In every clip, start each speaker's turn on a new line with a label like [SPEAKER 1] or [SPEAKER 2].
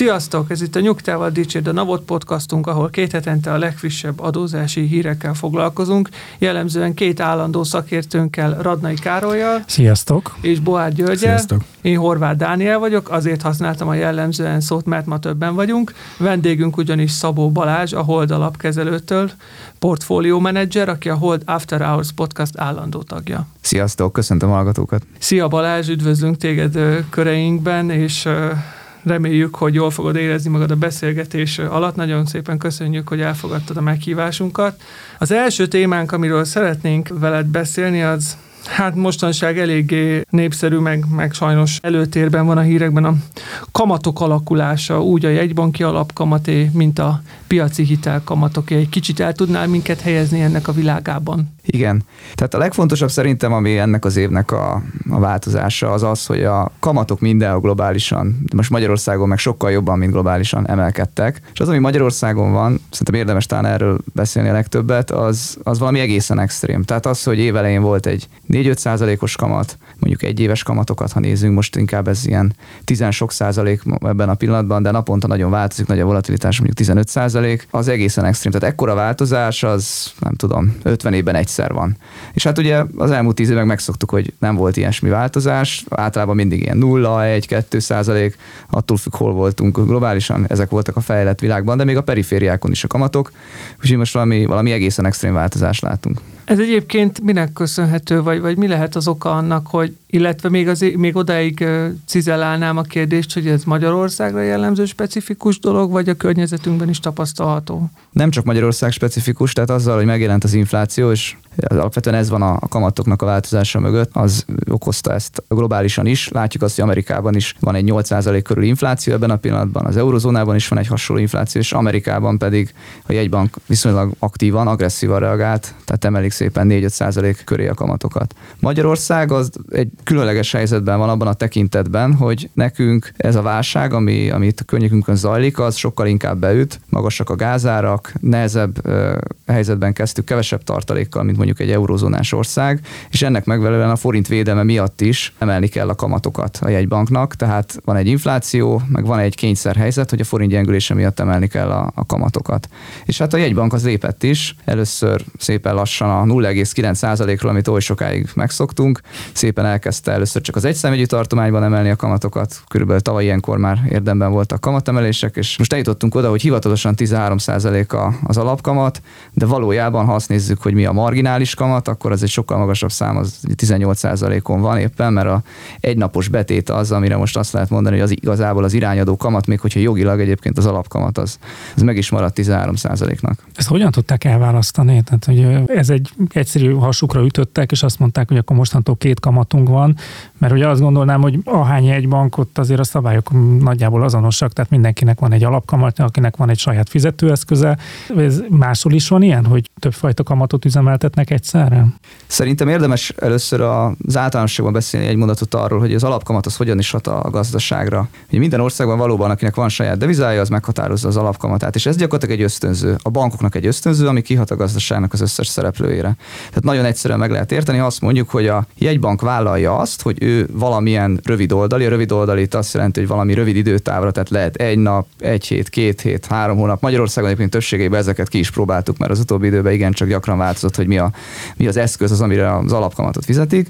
[SPEAKER 1] Sziasztok! Ez itt a Nyugtával Dicsérd a Navot podcastunk, ahol két hetente a legfrissebb adózási hírekkel foglalkozunk. Jellemzően két állandó szakértőnkkel, Radnai Károlyjal
[SPEAKER 2] Sziasztok!
[SPEAKER 1] és Boár Györgyel.
[SPEAKER 2] Sziasztok!
[SPEAKER 1] Én Horváth Dániel vagyok, azért használtam a jellemzően szót, mert ma többen vagyunk. Vendégünk ugyanis Szabó Balázs, a Hold alapkezelőtől, portfólió menedzser, aki a Hold After Hours podcast állandó tagja.
[SPEAKER 3] Sziasztok, köszöntöm a hallgatókat.
[SPEAKER 1] Szia Balázs, üdvözlünk téged köreinkben, és reméljük, hogy jól fogod érezni magad a beszélgetés alatt. Nagyon szépen köszönjük, hogy elfogadtad a meghívásunkat. Az első témánk, amiről szeretnénk veled beszélni, az Hát mostanság eléggé népszerű, meg, meg sajnos előtérben van a hírekben a kamatok alakulása, úgy a jegybanki alapkamaté, mint a piaci hitelkamatoké. Egy kicsit el tudnál minket helyezni ennek a világában?
[SPEAKER 3] Igen. Tehát a legfontosabb szerintem, ami ennek az évnek a, a változása, az az, hogy a kamatok mindenhol globálisan, most Magyarországon meg sokkal jobban, mint globálisan emelkedtek. És az, ami Magyarországon van, szerintem érdemes talán erről beszélni a legtöbbet, az, az valami egészen extrém. Tehát az, hogy évelején volt egy 4-5 százalékos kamat, mondjuk egy éves kamatokat, ha nézzünk, most inkább ez ilyen 10 sok százalék ebben a pillanatban, de naponta nagyon változik, nagy a volatilitás, mondjuk 15 százalék, az egészen extrém. Tehát ekkora változás, az nem tudom, 50 évben egyszer van. És hát ugye az elmúlt 10 évek megszoktuk, hogy nem volt ilyesmi változás, általában mindig ilyen 0, 1, 2 százalék, attól függ, hol voltunk globálisan, ezek voltak a fejlett világban, de még a perifériákon is a kamatok, úgyhogy most valami, valami egészen extrém változást látunk.
[SPEAKER 1] Ez egyébként minek köszönhető, vagy, vagy mi lehet az oka annak, hogy, illetve még, az, még odáig cizelálnám a kérdést, hogy ez Magyarországra jellemző specifikus dolog, vagy a környezetünkben is tapasztalható?
[SPEAKER 3] Nem csak Magyarország specifikus, tehát azzal, hogy megjelent az infláció, és alapvetően ez van a, kamatoknak a változása mögött, az okozta ezt globálisan is. Látjuk azt, hogy Amerikában is van egy 8% körül infláció ebben a pillanatban, az eurozónában is van egy hasonló infláció, és Amerikában pedig a jegybank viszonylag aktívan, agresszívan reagált, tehát emelik szépen 4-5% köré a kamatokat. Magyarország az egy különleges helyzetben van abban a tekintetben, hogy nekünk ez a válság, ami, ami itt a környékünkön zajlik, az sokkal inkább beüt, magasak a gázárak, nehezebb ö, helyzetben kezdtük, kevesebb tartalékkal, mint mondjuk egy eurozónás ország, és ennek megfelelően a forint védelme miatt is emelni kell a kamatokat a jegybanknak, tehát van egy infláció, meg van egy kényszerhelyzet, hogy a forint gyengülése miatt emelni kell a, a kamatokat. És hát a jegybank az lépett is, először szépen lassan a 0,9%-ról, amit oly sokáig megszoktunk, szépen elkezdte először csak az egyszámjegyű tartományban emelni a kamatokat, körülbelül tavaly ilyenkor már érdemben voltak kamatemelések, és most eljutottunk oda, hogy hivatalosan 13% az alapkamat, de valójában, ha azt nézzük, hogy mi a marginális kamat, akkor az egy sokkal magasabb szám, az 18%-on van éppen, mert a egynapos betét az, amire most azt lehet mondani, hogy az igazából az irányadó kamat, még hogyha jogilag egyébként az alapkamat az, az meg is maradt 13%-nak.
[SPEAKER 2] Ezt hogyan tudták elválasztani? Tehát, hogy ez egy egyszerű hasukra ütöttek, és azt mondták, hogy akkor mostantól két kamatunk van, mert ugye azt gondolnám, hogy ahány egy bankot azért a szabályok nagyjából azonosak, tehát mindenkinek van egy alapkamat, akinek van egy saját fizetőeszköze. Ez máshol is van ilyen, hogy többfajta kamatot üzemeltetnek egyszerre?
[SPEAKER 3] Szerintem érdemes először az általánosságban beszélni egy mondatot arról, hogy az alapkamat az hogyan is hat a gazdaságra. Ugye minden országban valóban, akinek van saját devizája, az meghatározza az alapkamatát, és ez gyakorlatilag egy ösztönző. A bankoknak egy ösztönző, ami kihat a gazdaságnak az összes szereplőjére. Tehát nagyon egyszerűen meg lehet érteni, ha azt mondjuk, hogy a jegybank vállalja azt, hogy ő valamilyen rövid oldali, a rövid oldali azt jelenti, hogy valami rövid időtávra, tehát lehet egy nap, egy hét, két hét, három hónap. Magyarországon egyébként többségében ezeket ki is próbáltuk, mert az utóbbi időben igen csak gyakran változott, hogy mi, a, mi az eszköz az, amire az alapkamatot fizetik.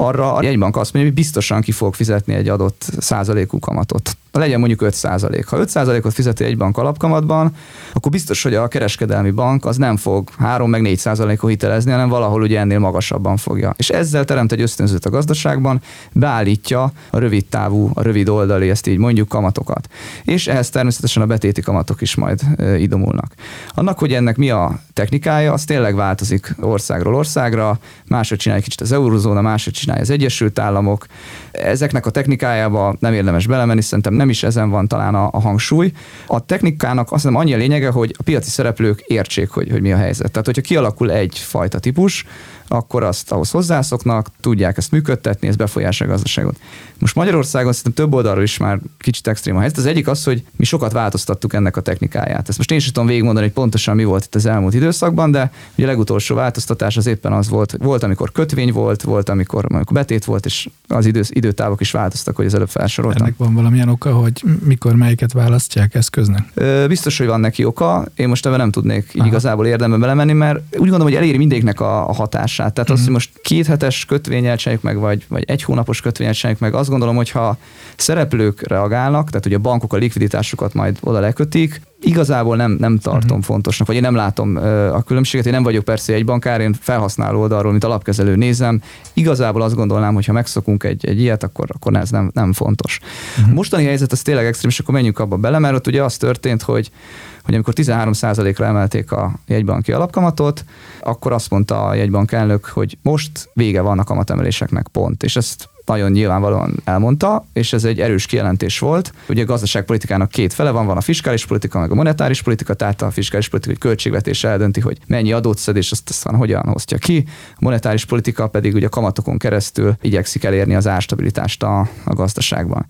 [SPEAKER 3] Arra a jegybank azt mondja, hogy biztosan ki fog fizetni egy adott százalékú kamatot legyen mondjuk 5 százalék. Ha 5 százalékot fizeti egy bank alapkamatban, akkor biztos, hogy a kereskedelmi bank az nem fog 3 meg 4 százalékot hitelezni, hanem valahol ugye ennél magasabban fogja. És ezzel teremt egy ösztönzőt a gazdaságban, beállítja a rövid távú, a rövid oldali, ezt így mondjuk kamatokat. És ehhez természetesen a betéti kamatok is majd idomulnak. Annak, hogy ennek mi a technikája, az tényleg változik országról országra, máshogy csinálja kicsit az eurozóna, máshogy csinálja az Egyesült Államok. Ezeknek a technikájába nem érdemes belemenni, szerintem nem is ezen van talán a, a hangsúly. A technikának azt hiszem annyi a lényege, hogy a piaci szereplők értsék, hogy, hogy mi a helyzet. Tehát, hogyha kialakul egy fajta típus, akkor azt ahhoz hozzászoknak, tudják ezt működtetni, ez befolyásolja a gazdaságot. Most Magyarországon szerintem több oldalról is már kicsit extrém a helyzet. Az egyik az, hogy mi sokat változtattuk ennek a technikáját. Ezt most én sem tudom végigmondani, hogy pontosan mi volt itt az elmúlt időszakban, de ugye a legutolsó változtatás az éppen az volt, hogy volt, amikor kötvény volt, volt, amikor, amikor betét volt, és az idő, időtávok is változtak, hogy az előbb felsoroltam.
[SPEAKER 4] Ennek van valamilyen oka, hogy mikor melyiket választják eszköznek?
[SPEAKER 3] Biztos, hogy van neki oka. Én most ebben nem tudnék így igazából érdemben belemenni, mert úgy gondolom, hogy eléri mindegyiknek a, a hatását. Tehát uh-huh. az, hogy most két hetes kötvényel meg, vagy, vagy egy hónapos kötvényel meg, azt gondolom, hogy ha szereplők reagálnak, tehát ugye a bankok a likviditásukat majd oda lekötik, igazából nem, nem tartom uh-huh. fontosnak, vagy én nem látom a különbséget. Én nem vagyok persze egy bankár, én felhasználó oldalról, mint alapkezelő nézem. Igazából azt gondolnám, hogy ha megszokunk egy, egy ilyet, akkor, akkor ez nem, nem fontos. Uh-huh. Mostani helyzet az tényleg extrém, és akkor menjünk abba bele, mert ott ugye az történt, hogy hogy amikor 13%-ra emelték a jegybanki alapkamatot, akkor azt mondta a jegybank elnök, hogy most vége van a kamatemeléseknek, pont. És ezt nagyon nyilvánvalóan elmondta, és ez egy erős kijelentés volt. Ugye a gazdaságpolitikának két fele van, van a fiskális politika, meg a monetáris politika, tehát a fiskális politika egy költségvetés eldönti, hogy mennyi adót szed, és azt aztán hogyan hoztja ki. A monetáris politika pedig ugye a kamatokon keresztül igyekszik elérni az árstabilitást a, a gazdaságban.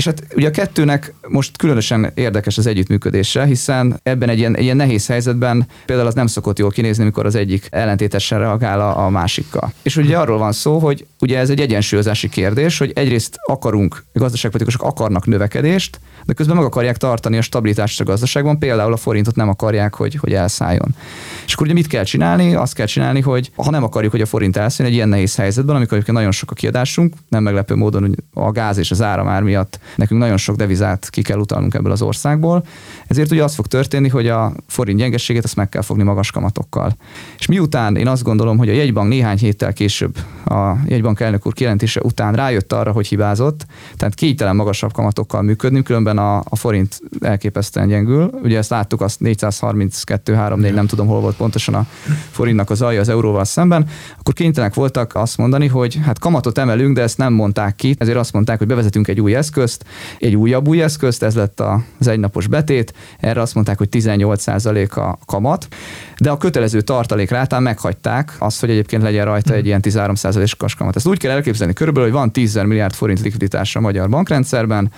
[SPEAKER 3] És hát ugye a kettőnek most különösen érdekes az együttműködése, hiszen ebben egy ilyen, egy ilyen nehéz helyzetben például az nem szokott jól kinézni, amikor az egyik ellentétesen reagál a, a másikkal. És ugye arról van szó, hogy ugye ez egy egyensúlyozási kérdés, hogy egyrészt akarunk, a gazdaságpolitikusok akarnak növekedést, de közben meg akarják tartani a stabilitást a gazdaságban, például a forintot nem akarják, hogy, hogy elszálljon. És akkor ugye mit kell csinálni? Azt kell csinálni, hogy ha nem akarjuk, hogy a forint elszálljon egy ilyen nehéz helyzetben, amikor nagyon sok a kiadásunk, nem meglepő módon, hogy a gáz és az áramár miatt nekünk nagyon sok devizát ki kell utalnunk ebből az országból. Ezért ugye az fog történni, hogy a forint gyengeségét azt meg kell fogni magas kamatokkal. És miután én azt gondolom, hogy a jegybank néhány héttel később a jegybank elnök úr kijelentése után rájött arra, hogy hibázott, tehát kénytelen magasabb kamatokkal működni, különben a, a forint elképesztően gyengül. Ugye ezt láttuk, azt 432 3 4 nem tudom hol volt pontosan a forintnak az alja az euróval szemben, akkor kénytelenek voltak azt mondani, hogy hát kamatot emelünk, de ezt nem mondták ki, ezért azt mondták, hogy bevezetünk egy új eszközt, egy újabb új eszközt, ez lett az egynapos betét, erre azt mondták, hogy 18% a kamat, de a kötelező tartalék rátán meghagyták azt, hogy egyébként legyen rajta egy ilyen 13%-os kamat. Ezt úgy kell elképzelni körülbelül, hogy van 10 milliárd forint likviditás a magyar bankrendszerben,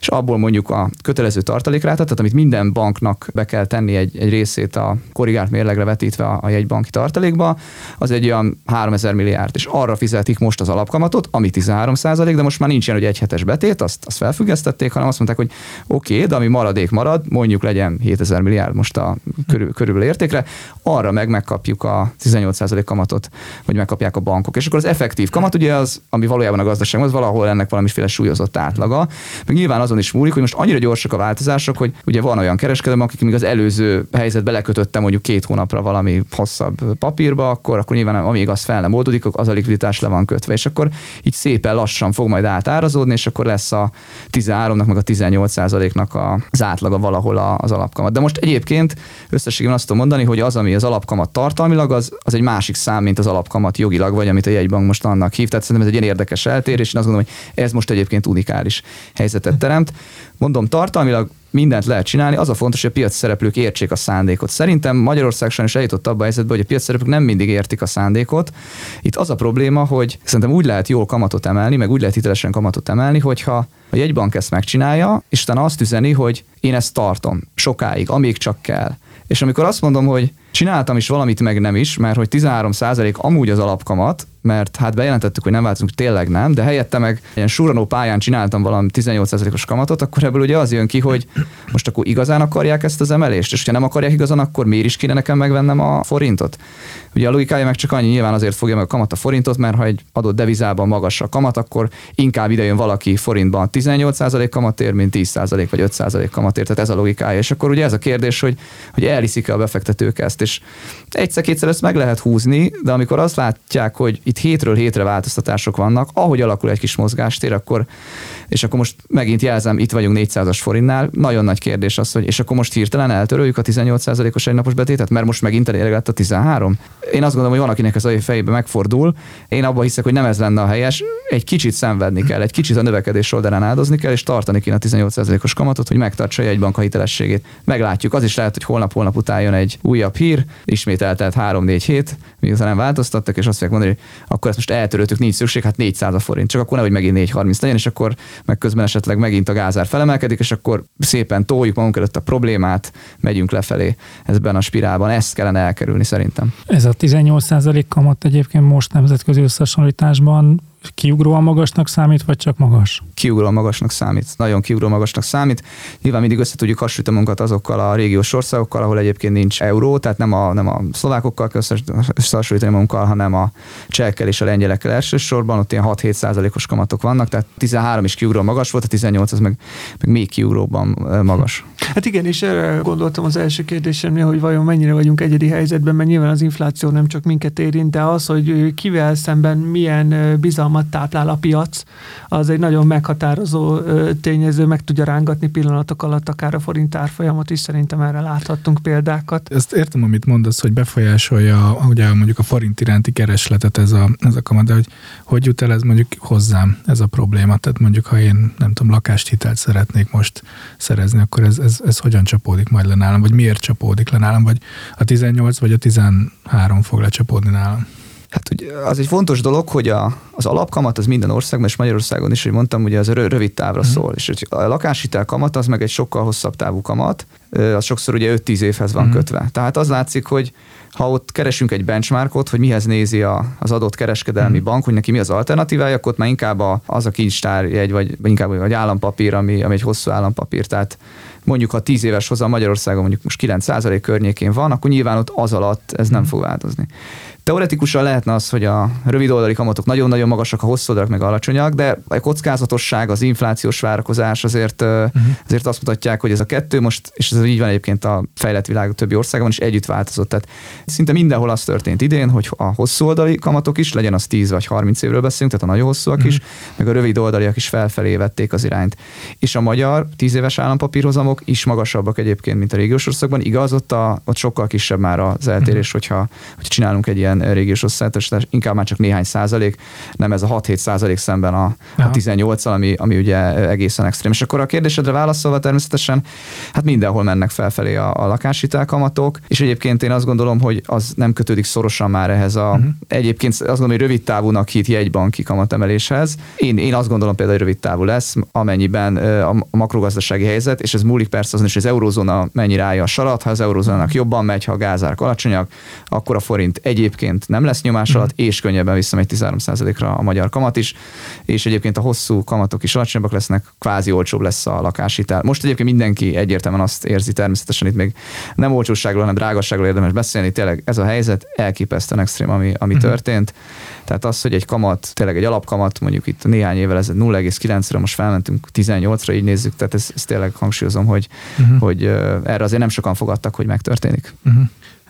[SPEAKER 3] és abból mondjuk a kötelező tartalékrátát, tehát amit minden banknak be kell tenni egy, egy részét a korrigált mérlegre vetítve a, a jegybanki tartalékba, az egy olyan 3000 milliárd, és arra fizetik most az alapkamatot, ami 13% de most már nincs ilyen, hogy egy hetes betét, azt, azt felfüggesztették, hanem azt mondták, hogy oké, okay, de ami maradék marad, mondjuk legyen 7000 milliárd most a körül, körülbelül értékre, arra meg megkapjuk a 18% kamatot, vagy megkapják a bankok. És akkor az effektív kamat ugye az, ami valójában a gazdaság, az valahol ennek valamiféle súlyozott átlaga. Meg nyilván azon is múlik, hogy most annyira gyorsak a változások, hogy ugye van olyan kereskedő, akik még az előző helyzetbe lekötötte mondjuk két hónapra valami hosszabb papírba, akkor, akkor nyilván amíg az fel nem oldódik, az a likviditás le van kötve. És akkor így szépen lassan fog majd átárazódni, és akkor lesz a 13-nak meg a 18% nak az átlaga valahol az alapkamat. De most egyébként összességében azt tudom mondani, hogy az, ami az alapkamat tartalmilag, az, az egy másik szám, mint az alapkamat jogilag, vagy amit a jegybank most annak hív. Tehát szerintem ez egy ilyen érdekes eltérés, én azt gondolom, hogy ez most egyébként unikális helyzetet teremt. Mondom, tartalmilag mindent lehet csinálni, az a fontos, hogy a piaci szereplők értsék a szándékot. Szerintem Magyarország sajnos eljutott abba a helyzetbe, hogy a piaci szereplők nem mindig értik a szándékot. Itt az a probléma, hogy szerintem úgy lehet jól kamatot emelni, meg úgy lehet hitelesen kamatot emelni, hogyha a jegybank ezt megcsinálja, és utána azt üzeni, hogy én ezt tartom sokáig, amíg csak kell. És amikor azt mondom, hogy csináltam is valamit, meg nem is, mert hogy 13% amúgy az alapkamat, mert hát bejelentettük, hogy nem változunk, tényleg nem, de helyette meg ilyen suranó pályán csináltam valami 18%-os kamatot, akkor ebből ugye az jön ki, hogy most akkor igazán akarják ezt az emelést, és ha nem akarják igazán, akkor miért is kéne nekem megvennem a forintot? Ugye a logikája meg csak annyi, nyilván azért fogja meg a kamat a forintot, mert ha egy adott devizában magas a kamat, akkor inkább idejön valaki forintban 18% kamatért, mint 10% vagy 5% kamatért, tehát ez a logikája. És akkor ugye ez a kérdés, hogy, hogy elhiszik-e a befektetők ezt, és egyszer-kétszer ezt meg lehet húzni, de amikor azt látják, hogy itt hétről hétre változtatások vannak, ahogy alakul egy kis mozgástér, akkor, és akkor most megint jelzem, itt vagyunk 400-as forintnál, nagyon nagy kérdés az, hogy és akkor most hirtelen eltöröljük a 18%-os egynapos betétet, mert most megint elég lett a 13. Én azt gondolom, hogy van, akinek ez a fejébe megfordul. Én abban hiszek, hogy nem ez lenne a helyes. Egy kicsit szenvedni kell, egy kicsit a növekedés oldalán áldozni kell, és tartani kéne a 18%-os kamatot, hogy megtartsa egy bank a hitelességét. Meglátjuk. Az is lehet, hogy holnap-holnap után jön egy újabb hír, ismét eltelt 3-4 hét, miután nem változtattak, és azt fogják mondani, hogy akkor ezt most eltöröltük, nincs szükség, hát 400 a forint. Csak akkor nehogy megint 430 legyen, és akkor meg közben esetleg megint a gázár felemelkedik, és akkor szépen toljuk magunk előtt a problémát, megyünk lefelé ezben a spirálban. Ezt kellene elkerülni szerintem.
[SPEAKER 2] Ez a 18% kamat egyébként most nemzetközi összehasonlításban kiugróan magasnak számít, vagy csak magas?
[SPEAKER 3] Kiugróan magasnak számít, nagyon kiugróan magasnak számít. Nyilván mindig össze tudjuk hasonlítani magunkat azokkal a régiós országokkal, ahol egyébként nincs euró, tehát nem a, nem a szlovákokkal kell összehasonlítani magunkkal, hanem a csehekkel és a lengyelekkel elsősorban, ott ilyen 6-7 százalékos kamatok vannak, tehát 13 is kiugróan magas volt, a 18 az meg, meg még kiugróban magas.
[SPEAKER 1] Hát igen, és erre gondoltam az első kérdésemnél, hogy vajon mennyire vagyunk egyedi helyzetben, mert nyilván az infláció nem csak minket érint, de az, hogy kivel szemben milyen bizalmat bizalmat táplál a piac, az egy nagyon meghatározó tényező, meg tudja rángatni pillanatok alatt akár a forint árfolyamot is, szerintem erre láthattunk példákat.
[SPEAKER 4] Ezt értem, amit mondasz, hogy befolyásolja ugye mondjuk a forint iránti keresletet ez a, ez a kamat, de hogy hogy jut el ez mondjuk hozzám ez a probléma? Tehát mondjuk, ha én nem tudom, lakást hitelt szeretnék most szerezni, akkor ez, ez, ez hogyan csapódik majd le nálam, vagy miért csapódik le nálam, vagy a 18 vagy a 13 fog lecsapódni nálam?
[SPEAKER 3] Hát ugye az egy fontos dolog, hogy a, az alapkamat az minden országban, és Magyarországon is, hogy mondtam, ugye az rövid távra uh-huh. szól, és a lakáshitel kamat az meg egy sokkal hosszabb távú kamat, az sokszor ugye 5-10 évhez van uh-huh. kötve. Tehát az látszik, hogy ha ott keresünk egy benchmarkot, hogy mihez nézi a, az adott kereskedelmi uh-huh. bank, hogy neki mi az alternatívája, akkor ott már inkább a, az a kincstárjegy, vagy, vagy inkább vagy állampapír, ami, ami egy hosszú állampapír. Tehát mondjuk ha 10 éves hozzá Magyarországon mondjuk most 9% környékén van, akkor nyilván ott az alatt ez nem fog változni. Teoretikusan lehetne az, hogy a rövid oldali kamatok nagyon-nagyon magasak, a hosszú oldalak meg alacsonyak, de a kockázatosság, az inflációs várakozás azért, uh-huh. azért azt mutatják, hogy ez a kettő most, és ez így van egyébként a fejlett világ többi országban is együtt változott. Tehát szinte mindenhol az történt idén, hogy a hosszú oldali kamatok is, legyen az 10 vagy 30 évről beszélünk, tehát a nagyon hosszúak uh-huh. is, meg a rövid oldaliak is felfelé vették az irányt. És a magyar 10 éves állampapírhozamok is magasabbak egyébként, mint a régiós országban. Igaz, ott, a, ott sokkal kisebb már az eltérés, uh-huh. hogyha, hogyha csinálunk egy ilyen ilyen régiós összehasonlítás, inkább már csak néhány százalék, nem ez a 6-7 százalék szemben a, a 18 ami, ami ugye egészen extrém. És akkor a kérdésedre válaszolva természetesen, hát mindenhol mennek felfelé a, a lakáshitelkamatok, és egyébként én azt gondolom, hogy az nem kötődik szorosan már ehhez a, uh-huh. egyébként azt gondolom, hogy rövid távúnak hit jegybanki kamatemeléshez. Én, én azt gondolom például, hogy rövid távú lesz, amennyiben a makrogazdasági helyzet, és ez múlik persze azon is, hogy az eurózóna mennyire állja a sarat, ha az eurózónának jobban megy, ha a gázárak alacsonyak, akkor a forint egyébként egyébként nem lesz nyomás alatt, mm. és könnyebben visszamegy 13%-ra a magyar kamat is, és egyébként a hosszú kamatok is alacsonyabbak lesznek, kvázi olcsóbb lesz a lakáshitel. Most egyébként mindenki egyértelműen azt érzi, természetesen itt még nem olcsóságról, hanem drágasságról érdemes beszélni, tényleg ez a helyzet elképesztően extrém, ami, ami mm. történt. Tehát az, hogy egy kamat, tényleg egy alapkamat, mondjuk itt néhány évvel ez 0,9-re, most felmentünk 18-ra, így nézzük, tehát ezt, ezt tényleg hangsúlyozom, hogy, uh-huh. hogy erre azért nem sokan fogadtak, hogy megtörténik. Uh-huh.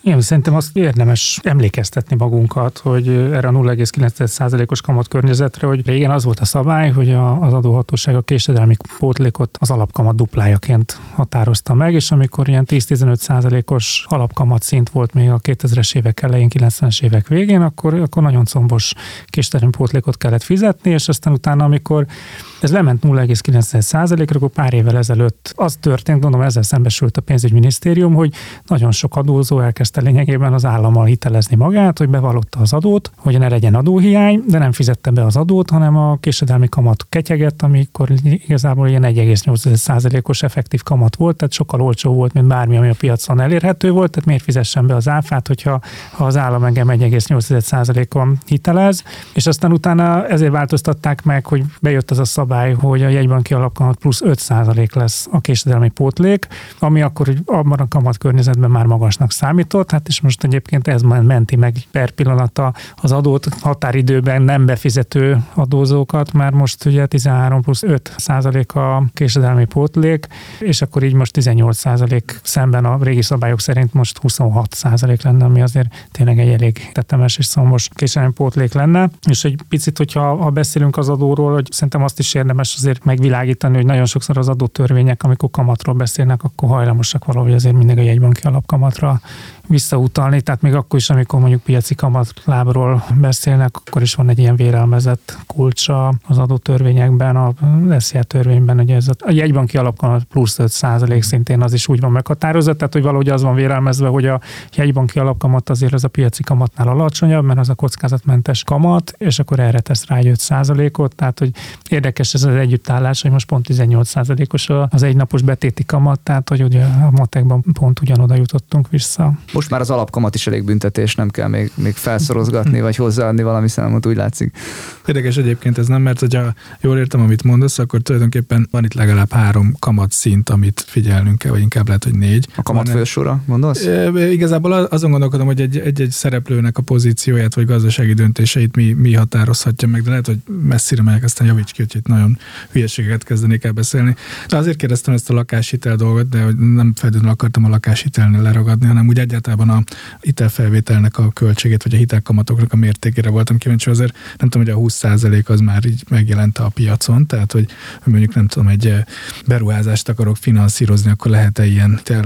[SPEAKER 2] Igen, szerintem azt érdemes emlékeztetni magunkat, hogy erre a 0,9%-os kamat környezetre, hogy régen az volt a szabály, hogy az adóhatóság a késedelmi pótlékot az alapkamat duplájaként határozta meg, és amikor ilyen 10-15%-os alapkamat szint volt még a 2000-es évek elején, 90-es évek végén, akkor, akkor nagyon combos késedelmi pótlékot kellett fizetni, és aztán utána, amikor ez lement 0,9%-ra, akkor pár évvel ezelőtt az történt, gondolom ezzel szembesült a pénzügyminisztérium, hogy nagyon sok adózó elkezdte lényegében az állammal hitelezni magát, hogy bevallotta az adót, hogy ne legyen adóhiány, de nem fizette be az adót, hanem a késedelmi kamat ketyegett, amikor igazából ilyen 1,8%-os effektív kamat volt, tehát sokkal olcsó volt, mint bármi, ami a piacon elérhető volt, tehát miért fizessen be az áfát, hogyha ha az állam engem 1,8%-on hitelez, és aztán utána ezért változtatták meg, hogy bejött az a szabály, hogy a jegybanki alapkamat plusz 5% lesz a késedelmi pótlék, ami akkor abban a kamat környezetben már magasnak számított, hát és most egyébként ez menti meg per pillanata az adót határidőben nem befizető adózókat, mert most ugye 13 plusz 5 százalék a késedelmi pótlék, és akkor így most 18 százalék szemben a régi szabályok szerint most 26 százalék lenne, ami azért tényleg egy elég tetemes és szomos késedelmi pótlék lenne. És egy picit, hogyha ha beszélünk az adóról, hogy szerintem azt is érdemes azért megvilágítani, hogy nagyon sokszor az adótörvények, amikor kamatról beszélnek, akkor hajlamosak valahogy azért mindig a jegybanki alapkamatra visszautalni, tehát még akkor is, amikor mondjuk piaci kamatlábról beszélnek, akkor is van egy ilyen vérelmezett kulcsa az adótörvényekben, a SZIA törvényben, hogy ez a jegybanki alapkamat plusz 5 százalék szintén az is úgy van meghatározott, tehát hogy valahogy az van vérelmezve, hogy a jegybanki alapkamat azért az a piaci kamatnál alacsonyabb, mert az a kockázatmentes kamat, és akkor erre tesz rá egy 5 százalékot, tehát hogy érdekes ez az együttállás, hogy most pont 18 százalékos az egynapos betéti kamat, tehát hogy ugye a matekban pont ugyanoda jutottunk vissza.
[SPEAKER 3] Most már az alapkamat is elég büntetés, nem kell még, még felszorozgatni, vagy hozzáadni valami számot, úgy látszik.
[SPEAKER 4] Érdekes egyébként ez nem, mert hogyha jól értem, amit mondasz, akkor tulajdonképpen van itt legalább három kamat szint, amit figyelnünk kell, vagy inkább lehet, hogy négy.
[SPEAKER 3] A kamat fősora, gondolsz?
[SPEAKER 4] E, igazából azon gondolkodom, hogy egy-egy szereplőnek a pozícióját, vagy gazdasági döntéseit mi, mi határozhatja meg, de lehet, hogy messzire megyek, aztán javíts ki, hogy itt nagyon hülyeségeket kezdenék el beszélni. De azért kérdeztem ezt a lakáshitel dolgot, de hogy nem feltétlenül akartam a lakáshitelnél leragadni, hanem úgy egyáltalán a hitelfelvételnek a költségét, vagy a hitelkamatoknak a mértékére voltam kíváncsi, azért nem tudom, hogy a 20% az már így megjelent a piacon, tehát hogy mondjuk nem tudom, egy beruházást akarok finanszírozni, akkor lehet-e ilyen tel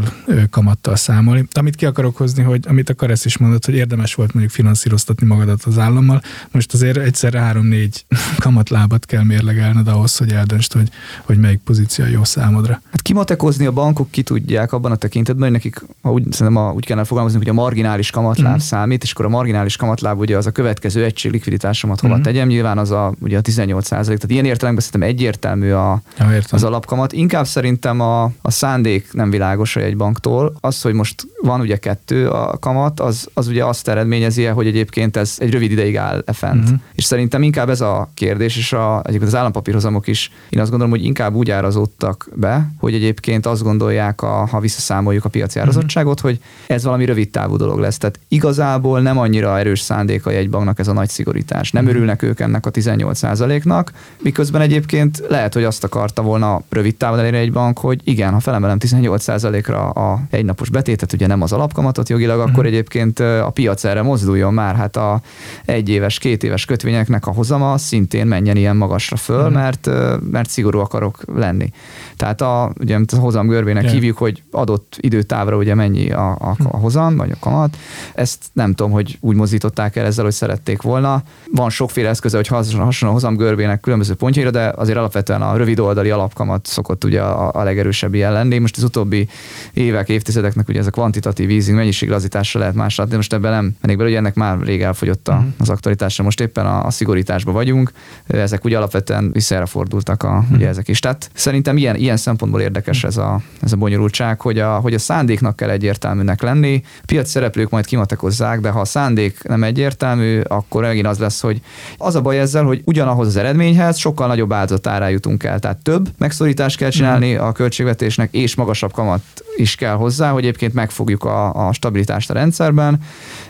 [SPEAKER 4] kamattal számolni. Amit ki akarok hozni, hogy amit a Karesz is mondott, hogy érdemes volt mondjuk finanszíroztatni magadat az állammal, most azért egyszerre három-négy kamatlábat kell mérlegelned ahhoz, hogy eldöntsd, hogy, hogy melyik pozíció jó számodra.
[SPEAKER 3] Hát kimatekozni a bankok ki tudják abban a tekintetben, hogy nekik, ha úgy, szerintem a, úgy kellene fogalmazni, hogy a marginális kamatláb mm. számít, és akkor a marginális kamatláb ugye az a következő egység likviditásomat hova mm. tegyem, nyilván az a, ugye a 18 százalék. Tehát ilyen értelemben szerintem egyértelmű a, ja, az alapkamat. Inkább szerintem a, a szándék nem világos egy banktól. Az, hogy most van ugye kettő a kamat, az, az ugye azt eredményezi, hogy egyébként ez egy rövid ideig áll e fent. Mm. És szerintem inkább ez a kérdés, és a, egyébként az állampapírhozamok is, én azt gondolom, hogy inkább úgy árazódtak be, hogy egyébként azt gondolják, a, ha visszaszámoljuk a piaci árazottságot, hogy ez valami rövid távú dolog lesz. Tehát igazából nem annyira erős szándéka egy banknak ez a nagy szigorítás. Nem örülnek ők ennek a 18%-nak, miközben egyébként lehet, hogy azt akarta volna rövid távon elérni egy bank, hogy igen, ha felemelem 18%-ra a egynapos betétet, ugye nem az alapkamatot jogilag, akkor uh-huh. egyébként a piac erre mozduljon már. Hát a egy éves, két éves kötvényeknek a hozama szintén menjen ilyen magasra föl, uh-huh. mert, mert szigorú akarok lenni. Tehát a, ugye a hozam görbének yeah. hívjuk, hogy adott időtávra ugye mennyi a, a, a hozam, vagy a kamat. Ezt nem tudom, hogy úgy mozdították el ezzel, hogy szerették volna. Van sokféle eszköze, hogy hasonló hozam görbének különböző pontjaira, de azért alapvetően a rövid oldali alapkamat szokott ugye a, a legerősebb ilyen lenni. Most az utóbbi évek, évtizedeknek ugye ez a kvantitatív easing mennyiséglazításra lehet másra, de most ebben nem mennék bele, hogy ennek már rég elfogyott a, uh-huh. az aktualitásra. Most éppen a, a szigorításban vagyunk. Ezek ugye alapvetően visszaerre fordultak a, ugye ezek is. Tehát szerintem ilyen, ilyen szempontból érdekes ez a, ez a bonyolultság, hogy a, hogy a szándéknak kell egyértelműnek lenni. Piac szereplők majd kimatekozzák, de ha a szándék nem egyértelmű, akkor megint az lesz, hogy az a baj ezzel, hogy ugyanahoz az eredményhez sokkal nagyobb áldozatára jutunk el. Tehát több megszorítást kell csinálni a költségvetésnek, és magasabb kamat is kell hozzá, hogy egyébként megfogjuk a, a stabilitást a rendszerben,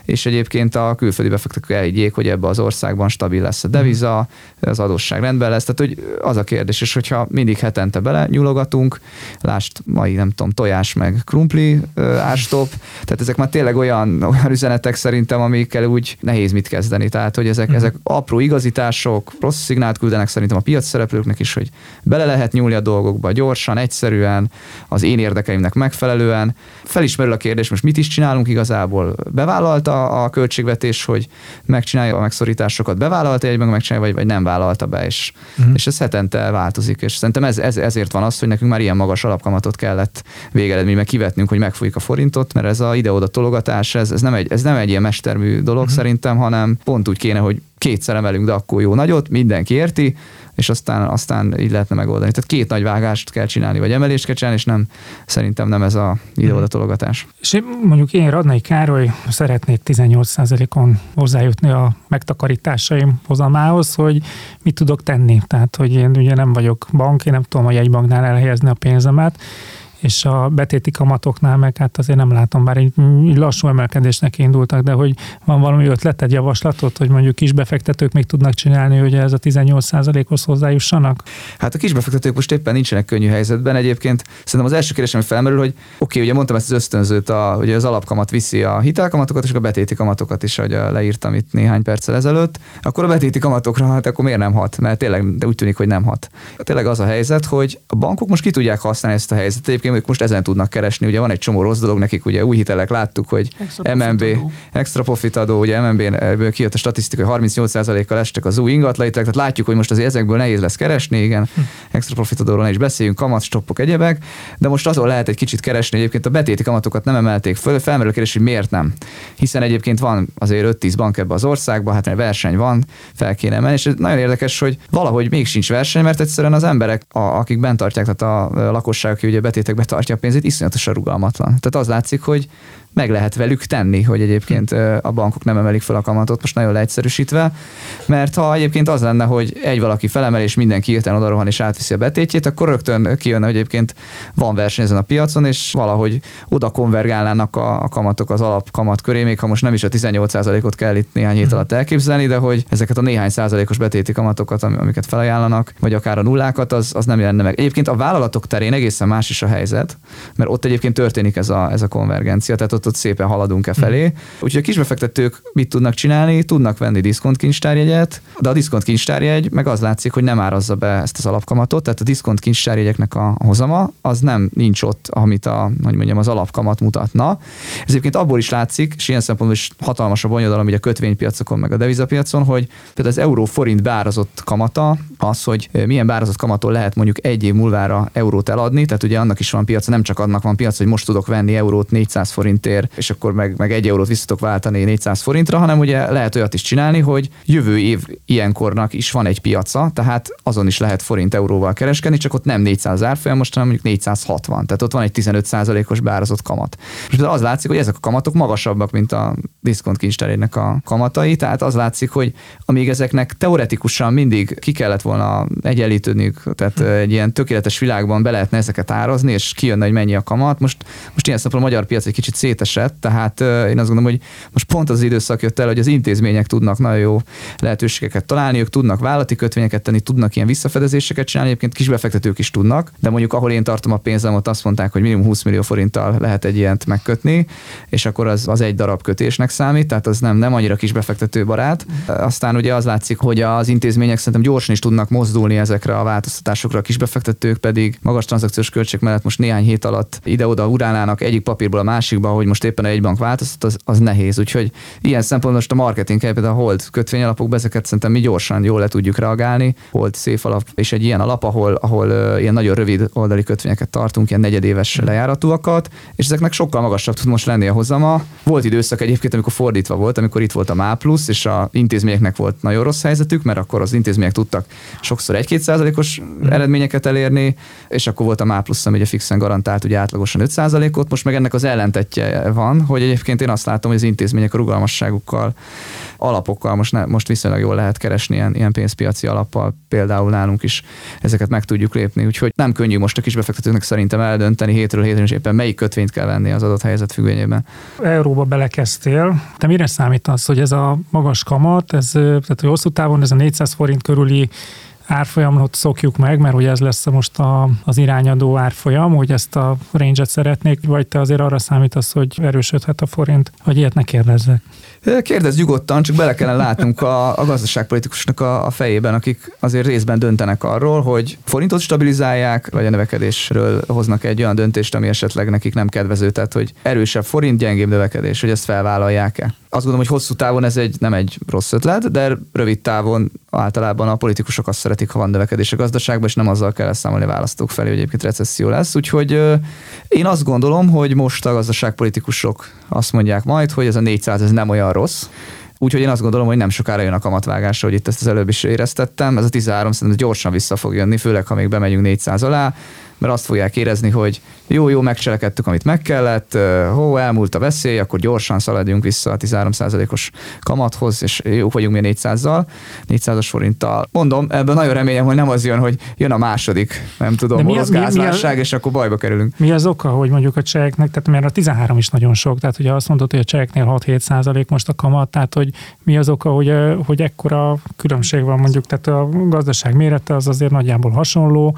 [SPEAKER 3] és egyébként a külföldi befektetők elhiggyék, hogy ebbe az országban stabil lesz a deviza, az adósság rendben lesz. Tehát, hogy az a kérdés, és hogyha mindig hetente bele nyulogatunk, lást mai, nem tudom, tojás meg krumpli árstop, tehát ezek már tényleg olyan, olyan üzenetek szerintem, amikkel úgy nehéz mit kezdeni. Tehát, hogy ezek, ezek apró igazítások, rossz szignált küldenek szerintem a piac szereplőknek is, hogy bele lehet nyúlni a dolgokba gyorsan, egyszerűen, az én érdekeimnek megfelelően. Felismerül a kérdés, most mit is csinálunk igazából? Bevállalta a költségvetés, hogy megcsinálja a megszorításokat, bevállalta egyben megcsinálja, vagy, vagy nem vállalta be, és, uh-huh. és ez hetente változik, és szerintem ez, ez, ezért van az, hogy nekünk már ilyen magas alapkamatot kellett végeredményben kivetnünk, hogy megfújjuk a forintot, mert ez a ide-oda tologatás, ez, ez, nem egy, ez nem egy ilyen mestermű dolog uh-huh. szerintem, hanem pont úgy kéne, hogy kétszer emelünk, de akkor jó nagyot, mindenki érti, és aztán, aztán így lehetne megoldani. Tehát két nagy vágást kell csinálni, vagy emelést kell csinálni, és nem, szerintem nem ez a ide-oda tologatás.
[SPEAKER 2] És én, mondjuk én Radnai Károly szeretnék 18%-on hozzájutni a megtakarításaim hozamához, hogy mit tudok tenni. Tehát, hogy én ugye nem vagyok bank, én nem tudom a jegybanknál elhelyezni a pénzemet, és a betéti kamatoknál meg hát azért nem látom, bár egy lassú emelkedésnek indultak, de hogy van valami ötleted, javaslatot, hogy mondjuk kisbefektetők még tudnak csinálni, hogy ez a 18%-hoz hozzájussanak?
[SPEAKER 3] Hát a kisbefektetők most éppen nincsenek könnyű helyzetben. Egyébként szerintem az első kérdés, ami felmerül, hogy oké, okay, ugye mondtam ezt az ösztönzőt, a, hogy az alapkamat viszi a hitelkamatokat, és a betéti kamatokat is, ahogy leírtam itt néhány perccel ezelőtt, akkor a betéti kamatokra, hát akkor miért nem hat? Mert tényleg de úgy tűnik, hogy nem hat. Tényleg az a helyzet, hogy a bankok most ki tudják használni ezt a helyzetet. Egyébként egyébként ők most ezen tudnak keresni, ugye van egy csomó rossz dolog nekik, ugye új hitelek láttuk, hogy
[SPEAKER 1] Extra
[SPEAKER 3] MNB,
[SPEAKER 1] profitadó. extra
[SPEAKER 3] profit adó, ugye MNB-ből kijött a statisztika, hogy 38%-kal estek az új ingatlaitek, tehát látjuk, hogy most azért ezekből nehéz lesz keresni, igen,
[SPEAKER 1] Hm.
[SPEAKER 3] extra profit adóról ne is beszéljünk, kamat, stoppok, egyebek, de most azon lehet egy kicsit keresni, egyébként a betéti kamatokat nem emelték föl, felmerül a kérdés, hogy miért nem. Hiszen egyébként van azért 5-10 bank ebbe az országban, hát verseny van, fel kéne emelni, és ez nagyon érdekes, hogy valahogy még sincs verseny, mert egyszerűen az emberek, a, akik bent tartják, tehát a lakosság, aki ugye betétek betartja a pénzét, iszonyatosan rugalmatlan. Tehát az látszik, hogy meg lehet velük tenni, hogy egyébként a bankok nem emelik fel a kamatot, most nagyon leegyszerűsítve, mert ha egyébként az lenne, hogy egy valaki felemel, és mindenki hirtelen oda rohan és átviszi a betétjét, akkor rögtön kijönne, hogy egyébként van verseny ezen a piacon, és valahogy oda konvergálnának a, a kamatok az alapkamat köré, még ha most nem is a 18%-ot kell itt néhány hét alatt elképzelni, de hogy ezeket a néhány százalékos betéti kamatokat, am- amiket felajánlanak, vagy akár a nullákat, az, az nem jelenne meg. Egyébként a vállalatok terén egészen más is a helyzet, mert ott egyébként történik ez a, ez a konvergencia, tehát ott, ott szépen haladunk e felé. Úgyhogy a kisbefektetők mit tudnak csinálni? Tudnak venni diszkontkincstárjegyet, de a diszkontkincstárjegy meg az látszik, hogy nem árazza be ezt az alapkamatot, tehát a diszkontkincstárjegyeknek a hozama az nem nincs ott, amit a, hogy mondjam, az alapkamat mutatna. Ez egyébként abból is látszik, és ilyen szempontból is hatalmas a bonyodalom ugye a kötvénypiacokon, meg a devizapiacon, hogy például az euró-forint beárazott kamata, az, hogy milyen beárazott kamaton lehet mondjuk egy év múlvára eurót eladni, tehát ugye annak is van piaca, nem csak annak van piac, hogy most tudok venni eurót 400 forintért, és akkor meg, meg egy eurót visszatok váltani 400 forintra, hanem ugye lehet olyat is csinálni, hogy jövő év ilyenkornak is van egy piaca, tehát azon is lehet forint euróval kereskedni, csak ott nem 400 árfolyam, most hanem mondjuk 460, tehát ott van egy 15%-os beárazott kamat. És az látszik, hogy ezek a kamatok magasabbak, mint a diszkont kincstárjegynek a kamatai, tehát az látszik, hogy amíg ezeknek teoretikusan mindig ki kellett volna egyenlítődni, tehát egy ilyen tökéletes világban be lehetne ezeket árazni, és kijönne, hogy mennyi a kamat. Most, most ilyen szempontból a magyar piac egy kicsit szétesett, tehát én azt gondolom, hogy most pont az, időszak jött el, hogy az intézmények tudnak nagyon jó lehetőségeket találni, ők tudnak vállalati kötvényeket tenni, tudnak ilyen visszafedezéseket csinálni, egyébként kisbefektetők is tudnak, de mondjuk ahol én tartom a pénzem, ott azt mondták, hogy minimum 20 millió forinttal lehet egy ilyent megkötni, és akkor az, az egy darab kötésnek számít, tehát az nem, nem annyira kisbefektető barát. Aztán ugye az látszik, hogy az intézmények szerintem gyorsan is tudnak mozdulni ezekre a változtatásokra, a kisbefektetők pedig magas tranzakciós költség mellett most néhány hét alatt ide-oda urálnának egyik papírból a másikba, hogy most éppen egy bank változtat, az, az nehéz. Úgyhogy ilyen szempontból most a marketing például a hold kötvényalapokba ezeket szerintem mi gyorsan jól le tudjuk reagálni. Hold szép alap, és egy ilyen alap, ahol, ahol uh, ilyen nagyon rövid oldali kötvényeket tartunk, ilyen negyedéves lejáratúakat, és ezeknek sokkal magasabb tud most lenni a hozama. Volt időszak egyébként, amikor fordítva volt, amikor itt volt a MÁ plusz, és a intézményeknek volt nagyon rossz helyzetük, mert akkor az intézmények tudtak sokszor 1-2 százalékos eredményeket elérni, és akkor volt a MÁ plusz, ami ugye fixen garantált ugye átlagosan 5 százalékot, most meg ennek az ellentetje van, hogy egyébként én azt látom, hogy az intézmények a rugalmasságukkal, alapokkal most, ne, most viszonylag jól lehet keresni ilyen, ilyen pénzpiaci alappal, például nálunk is ezeket meg tudjuk lépni, úgyhogy nem könnyű most a kisbefektetőknek szerintem eldönteni hétről hétre, és éppen melyik kötvényt kell venni az adott helyzet függvényében.
[SPEAKER 2] Euróba belekezdtél. Te mire számítasz, hogy ez a magas kamat, ez, tehát hogy hosszú távon ez a 400 forint körüli árfolyamot szokjuk meg, mert ugye ez lesz most a, az irányadó árfolyam, hogy ezt a range-et szeretnék, vagy te azért arra számítasz, hogy erősödhet a forint, hogy ilyet ne kérdezzek.
[SPEAKER 3] Kérdezz nyugodtan, csak bele kellene látnunk a, a gazdaságpolitikusnak a, a fejében, akik azért részben döntenek arról, hogy forintot stabilizálják, vagy a növekedésről hoznak egy olyan döntést, ami esetleg nekik nem kedvező, tehát hogy erősebb forint, gyengébb növekedés, hogy ezt felvállalják-e. Azt gondolom, hogy hosszú távon ez egy nem egy rossz ötlet, de rövid távon általában a politikusok azt szeretik, ha van növekedés a gazdaságban, és nem azzal kell számolni a választók felé, hogy egyébként recesszió lesz. Úgyhogy ö, én azt gondolom, hogy most a gazdaságpolitikusok azt mondják majd, hogy ez a 400 ez nem olyan rossz, Úgyhogy én azt gondolom, hogy nem sokára jön a kamatvágás, hogy itt ezt az előbb is éreztettem. Ez a 13 szerintem gyorsan vissza fog jönni, főleg ha még bemegyünk 400 alá, mert azt fogják érezni, hogy jó, jó, megcselekedtük, amit meg kellett, hó, elmúlt a veszély, akkor gyorsan szaladjunk vissza a 13%-os kamathoz, és jók vagyunk mi 400-zal, 400-as forinttal. Mondom, ebben nagyon remélem, hogy nem az jön, hogy jön a második, nem tudom,
[SPEAKER 2] mi
[SPEAKER 3] orosz gázválság, és akkor bajba kerülünk.
[SPEAKER 2] Mi az oka, hogy mondjuk a cseheknek, tehát mert a 13 is nagyon sok, tehát ugye azt mondod, hogy a cseheknél 6-7 százalék most a kamat, tehát hogy mi az oka, hogy, hogy ekkora különbség van mondjuk, tehát a gazdaság mérete az azért nagyjából hasonló,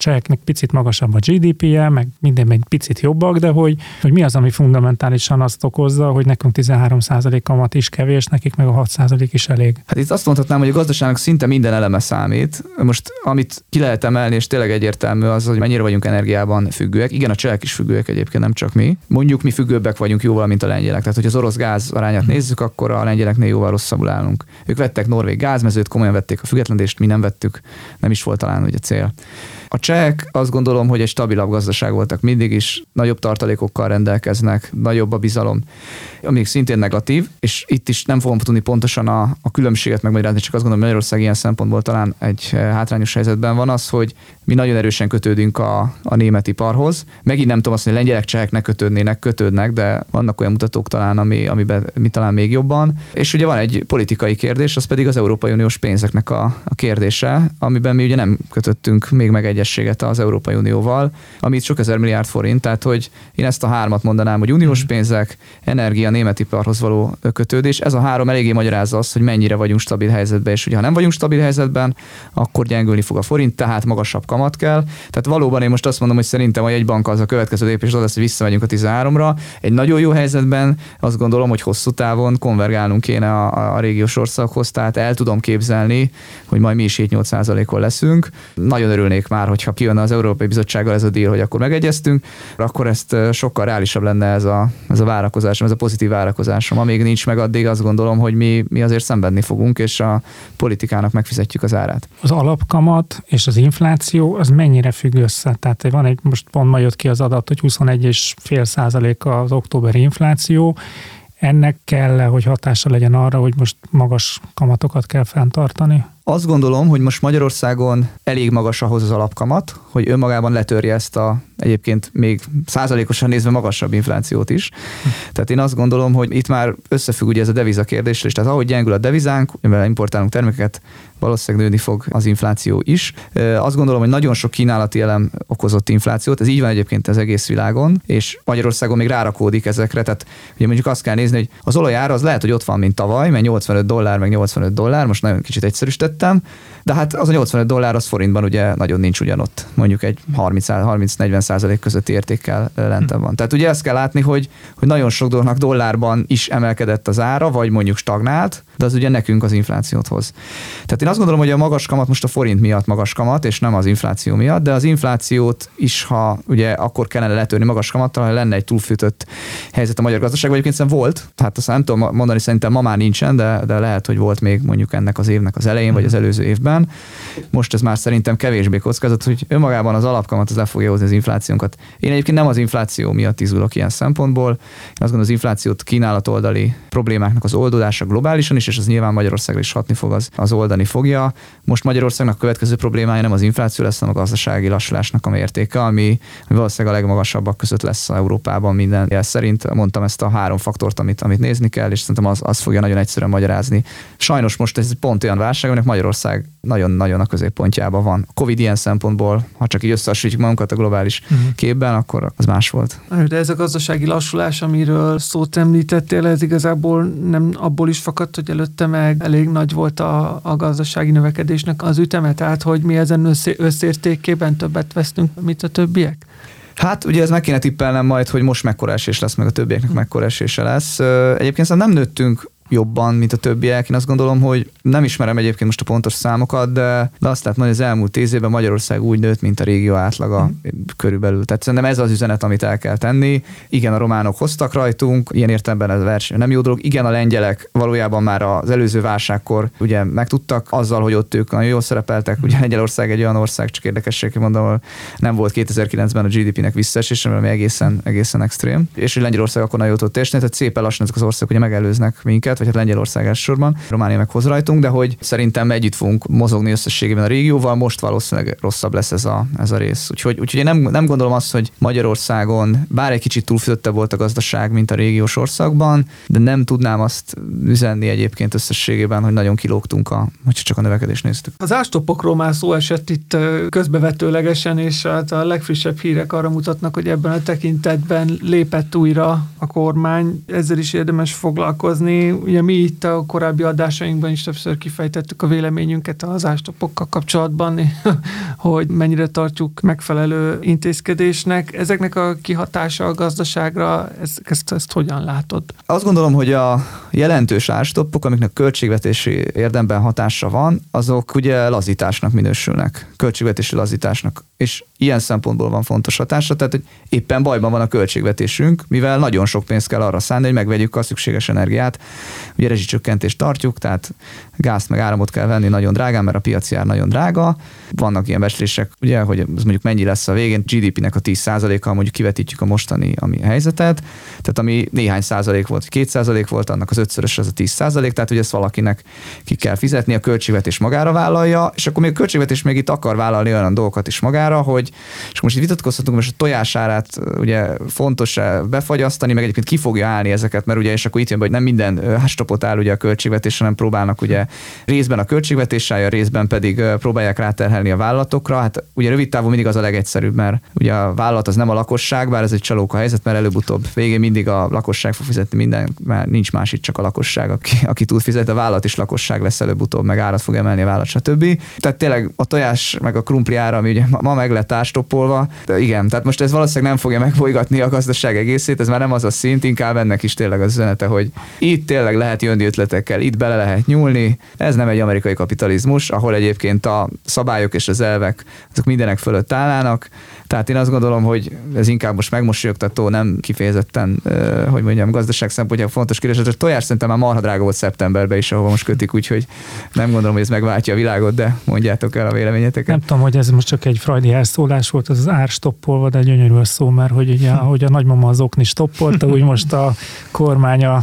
[SPEAKER 2] cseheknek picit magasabb a GDP-je, meg minden egy picit jobbak, de hogy, hogy mi az, ami fundamentálisan azt okozza, hogy nekünk 13% kamat is kevés, nekik meg a 6% is elég.
[SPEAKER 3] Hát itt azt mondhatnám, hogy a gazdaságnak szinte minden eleme számít. Most amit ki lehet emelni, és tényleg egyértelmű az, hogy mennyire vagyunk energiában függőek. Igen, a csehek is függőek egyébként, nem csak mi. Mondjuk mi függőbbek vagyunk jóval, mint a lengyelek. Tehát, hogy az orosz gáz arányát nézzük, akkor a lengyeleknél jóval rosszabbul állunk. Ők vettek norvég gázmezőt, komolyan vették a függetlenést, mi nem vettük, nem is volt talán ugye cél. A csehek azt gondolom, hogy egy stabilabb gazdaság voltak mindig is, nagyobb tartalékokkal rendelkeznek, nagyobb a bizalom, amíg szintén negatív, és itt is nem fogom tudni pontosan a, a különbséget megmagyarázni, csak azt gondolom, hogy Magyarország ilyen szempontból talán egy eh, hátrányos helyzetben van az, hogy mi nagyon erősen kötődünk a, a német iparhoz. Megint nem tudom azt, hogy lengyelek, csehek ne kötődnének, kötődnek, de vannak olyan mutatók talán, ami, amiben mi talán még jobban. És ugye van egy politikai kérdés, az pedig az Európai Uniós pénzeknek a, a kérdése, amiben mi ugye nem kötöttünk még meg egy egyességet az Európai Unióval, amit sok ezer milliárd forint, tehát hogy én ezt a hármat mondanám, hogy uniós mhm. pénzek, energia, német iparhoz való kötődés, ez a három eléggé magyarázza azt, hogy mennyire vagyunk stabil helyzetben, és ha nem vagyunk stabil helyzetben, akkor gyengülni fog a forint, tehát magasabb kamat kell. Tehát valóban én most azt mondom, hogy szerintem a jegybank az a következő lépés az lesz, hogy visszamegyünk a 13-ra. Egy nagyon jó helyzetben azt gondolom, hogy hosszú távon konvergálnunk kéne a, a régiós országhoz, tehát el tudom képzelni, hogy majd mi is 7-8 leszünk. Nagyon örülnék már, hogyha kijön az Európai Bizottsággal ez a díl, hogy akkor megegyeztünk, akkor ezt sokkal reálisabb lenne ez a, ez a várakozásom, ez a pozitív várakozásom. Amíg nincs meg, addig azt gondolom, hogy mi, mi azért szenvedni fogunk, és a politikának megfizetjük az árát.
[SPEAKER 2] Az alapkamat és az infláció az mennyire függ össze? Tehát van egy, most pont ma jött ki az adat, hogy 21,5 százalék az októberi infláció, ennek kell hogy hatása legyen arra, hogy most magas kamatokat kell fenntartani?
[SPEAKER 3] Azt gondolom, hogy most Magyarországon elég magas ahhoz az alapkamat, hogy önmagában letörje ezt a egyébként még százalékosan nézve magasabb inflációt is. Tehát én azt gondolom, hogy itt már összefügg ugye ez a deviza kérdés, és tehát ahogy gyengül a devizánk, mivel importálunk termékeket, valószínűleg nőni fog az infláció is. Azt gondolom, hogy nagyon sok kínálati elem okozott inflációt, ez így van egyébként az egész világon, és Magyarországon még rárakódik ezekre, tehát ugye mondjuk azt kell nézni, hogy az olajár az lehet, hogy ott van, mint tavaly, mert 85 dollár, meg 85 dollár, most nagyon kicsit egyszerűsítettem, de hát az a 85 dollár az forintban ugye nagyon nincs ugyanott, mondjuk egy 30-40 százalék közötti értékkel lentebb van. Tehát ugye ezt kell látni, hogy, hogy nagyon sok dolognak dollárban is emelkedett az ára, vagy mondjuk stagnált, de az ugye nekünk az inflációt hoz. Tehát én azt gondolom, hogy a magas kamat most a forint miatt magas kamat, és nem az infláció miatt, de az inflációt is, ha ugye akkor kellene letörni magas kamattal, ha lenne egy túlfűtött helyzet a magyar gazdaságban, egyébként volt, tehát azt nem tudom mondani, szerintem ma már nincsen, de, de lehet, hogy volt még mondjuk ennek az évnek az elején, vagy az előző évben. Most ez már szerintem kevésbé kockázat, hogy önmagában az alapkamat az le fogja hozni az inflációnkat. Én egyébként nem az infláció miatt izgulok ilyen szempontból. Én azt gondolom, az inflációt kínálatoldali problémáknak az oldodása globálisan is, és az nyilván Magyarországra is hatni fog, az, az oldani fogja. Most Magyarországnak következő problémája nem az infláció lesz, hanem a gazdasági lassulásnak a mértéke, ami, valószínűleg a legmagasabbak között lesz Európában minden jel szerint. Mondtam ezt a három faktort, amit, amit nézni kell, és szerintem az, az fogja nagyon egyszerűen magyarázni. Sajnos most ez pont olyan válság, aminek Magyarország nagyon-nagyon a középpontjában van. A Covid ilyen szempontból, ha csak így összehasonlítjuk magunkat a globális uh-huh. képben, akkor az más volt.
[SPEAKER 1] De ez a gazdasági lassulás, amiről szót említettél, ez igazából nem abból is fakadt, hogy előtte meg elég nagy volt a, a gazdasági növekedésnek az üteme, tehát hogy mi ezen összé, összértékében többet vesztünk, mint a többiek?
[SPEAKER 3] Hát ugye ez meg kéne tippelnem majd, hogy most mekkora esés lesz, meg a többieknek mekkora esése lesz. Egyébként nem nőttünk jobban, mint a többiek. Én azt gondolom, hogy nem ismerem egyébként most a pontos számokat, de, de azt lehet mondani, hogy az elmúlt tíz évben Magyarország úgy nőtt, mint a régió átlaga mm. körülbelül. Tehát szerintem ez az üzenet, amit el kell tenni. Igen, a románok hoztak rajtunk, ilyen értelemben ez a verseny nem jó dolog. Igen, a lengyelek valójában már az előző válságkor ugye megtudtak azzal, hogy ott ők nagyon jól szerepeltek. Ugye Lengyelország egy olyan ország, csak érdekesség mondom, nem volt 2009-ben a GDP-nek visszaesése, ami egészen, egészen extrém. És hogy Lengyelország akkor nagyon jól tudott tehát szépen lassan ezek az országok ugye megelőznek minket, vagy hát Lengyelország elsősorban, Románia meg hoz rajtunk, de hogy szerintem együtt fogunk mozogni összességében a régióval, most valószínűleg rosszabb lesz ez a, ez a rész. Úgyhogy, úgyhogy én nem, nem gondolom azt, hogy Magyarországon bár egy kicsit túlfűtöttebb volt a gazdaság, mint a régiós országban, de nem tudnám azt üzenni egyébként összességében, hogy nagyon kilógtunk, a, hogyha csak a növekedést néztük.
[SPEAKER 1] Az ástopokról már szó esett itt közbevetőlegesen, és hát a legfrissebb hírek arra mutatnak, hogy ebben a tekintetben lépett újra a kormány, ezzel is érdemes foglalkozni ugye mi itt a korábbi adásainkban is többször kifejtettük a véleményünket az ástopokkal kapcsolatban, hogy mennyire tartjuk megfelelő intézkedésnek. Ezeknek a kihatása a gazdaságra, ezt, ezt, ezt hogyan látod?
[SPEAKER 3] Azt gondolom, hogy a jelentős ástoppok, amiknek költségvetési érdemben hatása van, azok ugye lazításnak minősülnek, költségvetési lazításnak. És ilyen szempontból van fontos hatása, tehát hogy éppen bajban van a költségvetésünk, mivel nagyon sok pénzt kell arra szánni, hogy megvegyük a szükséges energiát. Ugye rezsicsökkentést tartjuk, tehát gázt meg áramot kell venni nagyon drágán, mert a piaci ár nagyon drága. Vannak ilyen becslések, ugye, hogy ez mondjuk mennyi lesz a végén, GDP-nek a 10%-kal mondjuk kivetítjük a mostani ami helyzetet, tehát ami néhány százalék volt, két százalék volt, annak az ötszörös az a 10 százalék, tehát hogy ezt valakinek ki kell fizetni, a költségvetés magára vállalja, és akkor még a költségvetés még itt akar vállalni olyan dolgokat is magára, hogy, és most itt vitatkozhatunk, most a tojásárát ugye fontos befagyasztani, meg egyébként ki fogja állni ezeket, mert ugye, és akkor itt jön, hogy nem minden hastopot áll ugye a költségvetés, hanem próbálnak ugye részben a költségvetés állja, részben pedig próbálják ráterhelni a vállalatokra. Hát ugye rövid távon mindig az a legegyszerűbb, mert ugye a vállalat az nem a lakosság, bár ez egy csalóka helyzet, mert előbb-utóbb végén mindig a lakosság fog fizetni minden, mert nincs más itt csak a lakosság, aki, aki tud fizetni, a vállalat is lakosság lesz előbb-utóbb, meg árat fog emelni a vállalat, stb. Tehát tényleg a tojás meg a krumpli ára, ami ugye ma meg lett ástoppolva, de igen, tehát most ez valószínűleg nem fogja megbolygatni a gazdaság egészét, ez már nem az a szint, inkább ennek is tényleg az üzenete, hogy itt tényleg lehet jönni ötletekkel, itt bele lehet nyúlni, ez nem egy amerikai kapitalizmus, ahol egyébként a szabályok és az elvek azok mindenek fölött állnának, tehát én azt gondolom, hogy ez inkább most megmosolyogtató, nem kifejezetten, hogy mondjam, gazdaság szempontjából fontos kérdés. A tojás szerintem már marha drága volt szeptemberben is, ahol most kötik, úgyhogy nem gondolom, hogy ez megváltja a világot, de mondjátok el a véleményeteket.
[SPEAKER 2] Nem tudom, hogy ez most csak egy frajdi elszólás volt, az az ár stoppolva, de gyönyörű a szó, mert hogy ugye, ahogy a nagymama az okni stoppolta, úgy most a kormány a,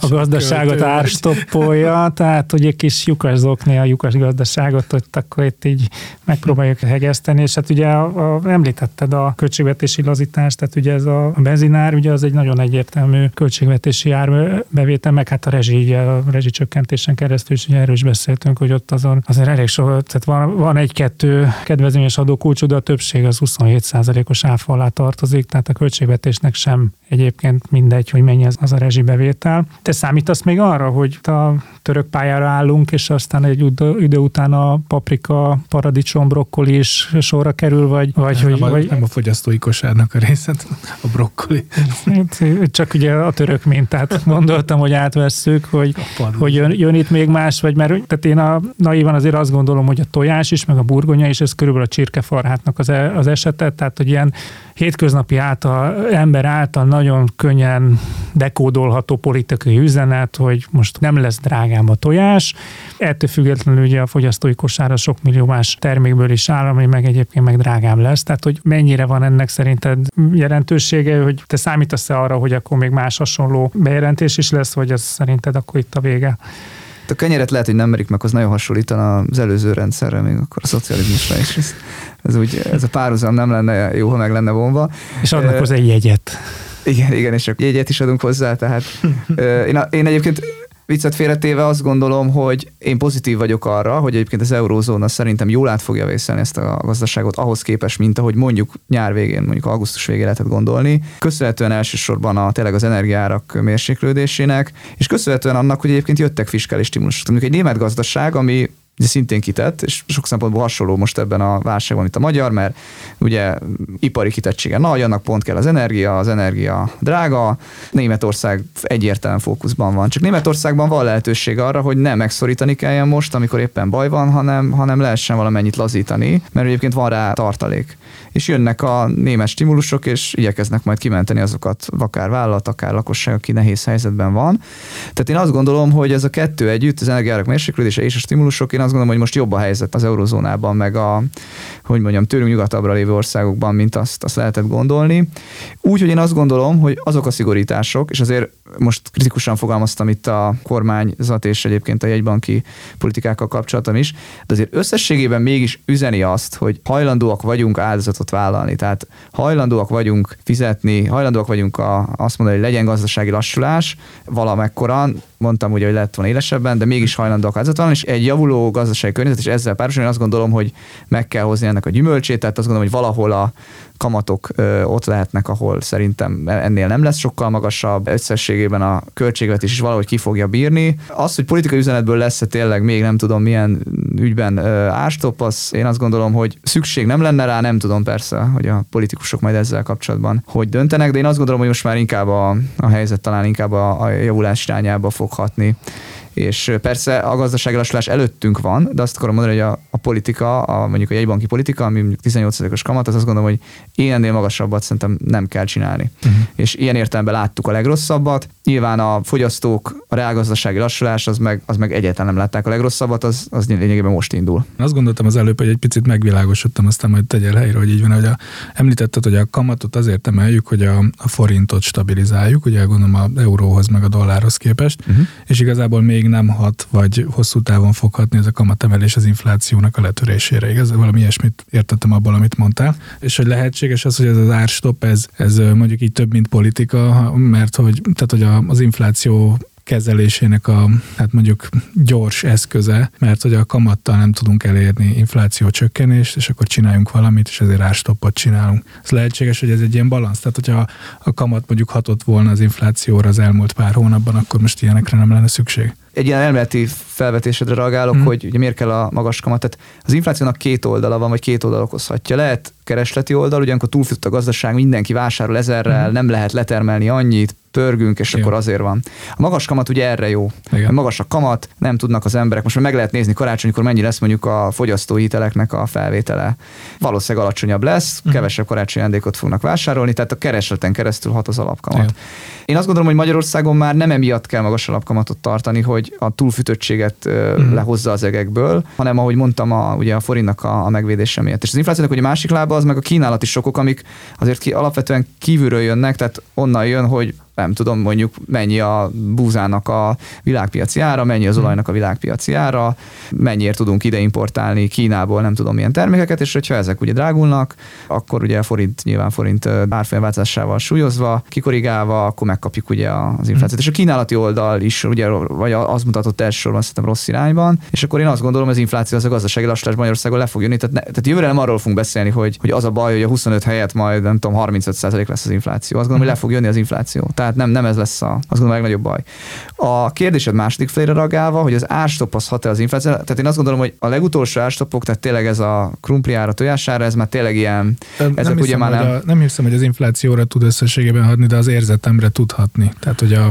[SPEAKER 2] a gazdaságot árstoppolja, tehát hogy egy kis lyukas zokni a lyukas gazdaságot, hogy akkor itt így megpróbáljuk hegeszteni, és hát ugye a, a, említett említetted a költségvetési lazítást, tehát ugye ez a benzinár, ugye az egy nagyon egyértelmű költségvetési árbevétel, meg hát a rezsi, ugye a rezsicsökkentésen keresztül is ugye erről is beszéltünk, hogy ott azon azért elég so, tehát van, van egy-kettő kedvezményes adókulcsú, de a többség az 27%-os áfa alá tartozik, tehát a költségvetésnek sem egyébként mindegy, hogy mennyi az, az a rezsibevétel. Te számítasz még arra, hogy a török pályára állunk, és aztán egy idő után a paprika, paradicsom, brokkoli is sorra kerül, vagy, vagy
[SPEAKER 4] nem,
[SPEAKER 2] hogy...
[SPEAKER 4] A,
[SPEAKER 2] vagy...
[SPEAKER 4] nem a fogyasztói kosárnak a részét, a brokkoli.
[SPEAKER 2] Hát, csak ugye a török mintát gondoltam, hogy átvesszük, hogy, hogy jön, jön, itt még más, vagy mert tehát én a naivan azért azt gondolom, hogy a tojás is, meg a burgonya is, ez körülbelül a csirkefarhátnak az, e, az esetet, tehát hogy ilyen hétköznapi által, ember által nagyon könnyen dekódolható politikai üzenet, hogy most nem lesz drágám a tojás. Ettől függetlenül ugye a fogyasztói kosára sok millió más termékből is áll, ami meg egyébként meg drágám lesz. Tehát, hogy mennyire van ennek szerinted jelentősége, hogy te számítasz-e arra, hogy akkor még más hasonló bejelentés is lesz, vagy ez szerinted akkor itt a vége?
[SPEAKER 3] A kenyeret lehet, hogy nem merik meg, az nagyon hasonlítana az előző rendszerre, még akkor a szocializmusra is. Ez, ez, úgy, ez a párhuzam nem lenne jó, ha meg lenne vonva.
[SPEAKER 2] És adnak hozzá egy jegyet.
[SPEAKER 3] Igen, igen, és akkor jegyet is adunk hozzá, tehát én, én egyébként Viccet félretéve azt gondolom, hogy én pozitív vagyok arra, hogy egyébként az eurózóna szerintem jól át fogja vészelni ezt a gazdaságot ahhoz képest, mint ahogy mondjuk nyár végén, mondjuk augusztus végén lehetett gondolni. Köszönhetően elsősorban a tényleg az energiárak mérséklődésének, és köszönhetően annak, hogy egyébként jöttek fiskális stimulusok. Mondjuk egy német gazdaság, ami szintén kitett, és sok szempontból hasonló most ebben a válságban, mint a magyar, mert ugye ipari kitettsége nagy, annak pont kell az energia, az energia drága, Németország egyértelműen fókuszban van. Csak Németországban van lehetőség arra, hogy nem megszorítani kelljen most, amikor éppen baj van, hanem, hanem lehessen valamennyit lazítani, mert egyébként van rá tartalék és jönnek a német stimulusok, és igyekeznek majd kimenteni azokat, akár vállalat, akár lakosság, aki nehéz helyzetben van. Tehát én azt gondolom, hogy ez a kettő együtt, az energiárak mérséklődése és a stimulusok, én azt gondolom, hogy most jobb a helyzet az eurozónában, meg a, hogy mondjam, tőlünk nyugatabbra lévő országokban, mint azt, azt lehetett gondolni. Úgyhogy én azt gondolom, hogy azok a szigorítások, és azért most kritikusan fogalmaztam itt a kormányzat és egyébként a jegybanki politikákkal kapcsolatom is, de azért összességében mégis üzeni azt, hogy hajlandóak vagyunk áldozatot vállalni, tehát hajlandóak vagyunk fizetni, hajlandóak vagyunk a, azt mondani, hogy legyen gazdasági lassulás valamekkoran, mondtam ugye, hogy lett volna élesebben, de mégis hajlandóak változatlan, és egy javuló gazdasági környezet, és ezzel párhuzamosan azt gondolom, hogy meg kell hozni ennek a gyümölcsét, tehát azt gondolom, hogy valahol a kamatok ott lehetnek, ahol szerintem ennél nem lesz sokkal magasabb, összességében a költségvetés is valahogy ki fogja bírni. Az, hogy politikai üzenetből lesz-e tényleg még nem tudom milyen ügyben ö, árstop, az én azt gondolom, hogy szükség nem lenne rá, nem tudom persze, hogy a politikusok majd ezzel kapcsolatban hogy döntenek, de én azt gondolom, hogy most már inkább a, a helyzet talán inkább a, a javulás irányába fog hatni és persze a gazdasági lassulás előttünk van, de azt akarom mondani, hogy a, a politika, a, mondjuk a jegybanki politika, ami mondjuk 18%-os kamat, az azt gondolom, hogy én ennél magasabbat szerintem nem kell csinálni. Uh-huh. És ilyen értelemben láttuk a legrosszabbat. Nyilván a fogyasztók, a reálgazdasági lassulás, az meg, az meg egyáltalán nem látták a legrosszabbat, az, az lényegében most indul.
[SPEAKER 4] Azt gondoltam az előbb, hogy egy picit megvilágosodtam, aztán majd tegyél helyre, hogy így van, hogy a, említetted, hogy a kamatot azért emeljük, hogy a, a forintot stabilizáljuk, ugye gondolom a euróhoz meg a dollárhoz képest, uh-huh. és igazából még még nem hat, vagy hosszú távon fog hatni ez a kamatemelés az inflációnak a letörésére. Igaz? Valami ilyesmit értettem abból, amit mondtál. És hogy lehetséges az, hogy ez az árstop, ez, ez mondjuk így több, mint politika, mert hogy, tehát, hogy az infláció kezelésének a, hát mondjuk gyors eszköze, mert hogy a kamattal nem tudunk elérni infláció csökkenést, és akkor csináljunk valamit, és ezért árstoppot csinálunk. Ez lehetséges, hogy ez egy ilyen balansz. Tehát, hogyha a kamat mondjuk hatott volna az inflációra az elmúlt pár hónapban, akkor most ilyenekre nem lenne szükség
[SPEAKER 3] egy ilyen elméleti felvetésedre reagálok, mm. hogy ugye miért kell a magas kamat. Tehát az inflációnak két oldala van, vagy két oldal okozhatja. Lehet keresleti oldal, ugyankor túlfütt a gazdaság, mindenki vásárol ezerrel, mm. nem lehet letermelni annyit, pörgünk, és Igen. akkor azért van. A magas kamat ugye erre jó. Igen. Magas a kamat, nem tudnak az emberek. Most már meg lehet nézni karácsonykor mennyi lesz mondjuk a fogyasztóhiteleknek a felvétele. Valószínűleg alacsonyabb lesz, mm. kevesebb karácsonyi ajándékot fognak vásárolni, tehát a keresleten keresztül hat az alapkamat. Igen. Én azt gondolom, hogy Magyarországon már nem emiatt kell magas alapkamatot tartani, hogy a túlfütöttséget mm. lehozza az egekből, hanem ahogy mondtam, a, ugye a forintnak a, a megvédése miatt. És az inflációnak ugye másik lába az meg a kínálati sokok, amik azért ki, alapvetően kívülről jönnek, tehát onnan jön, hogy nem tudom, mondjuk mennyi a búzának a világpiaci ára, mennyi az hmm. olajnak a világpiaci ára, mennyiért tudunk ide importálni Kínából nem tudom milyen termékeket, és hogyha ezek ugye drágulnak, akkor ugye a forint, nyilván forint árfolyamváltozásával súlyozva, kikorrigálva, akkor megkapjuk ugye az inflációt. Hmm. És a kínálati oldal is ugye, vagy az mutatott elsősorban szerintem rossz irányban, és akkor én azt gondolom, az infláció az a gazdasági lassulás Magyarországon le fog jönni. Tehát, ne, tehát jövőre nem arról fogunk beszélni, hogy, hogy az a baj, hogy a 25 helyett majd nem tudom, 35% lesz az infláció. Azt gondolom, hogy le fog jönni az infláció tehát nem, nem ez lesz a, az a legnagyobb baj. A kérdésed második felére reagálva, hogy az árstop az hat-e az infláció, tehát én azt gondolom, hogy a legutolsó árstopok, tehát tényleg ez a krumpliára, tojására, ez már tényleg ilyen,
[SPEAKER 4] nem ezek hiszem, ugye már nem... A, nem hiszem, hogy az inflációra tud összességében hatni, de az érzetemre tud hatni. Tehát, hogy a,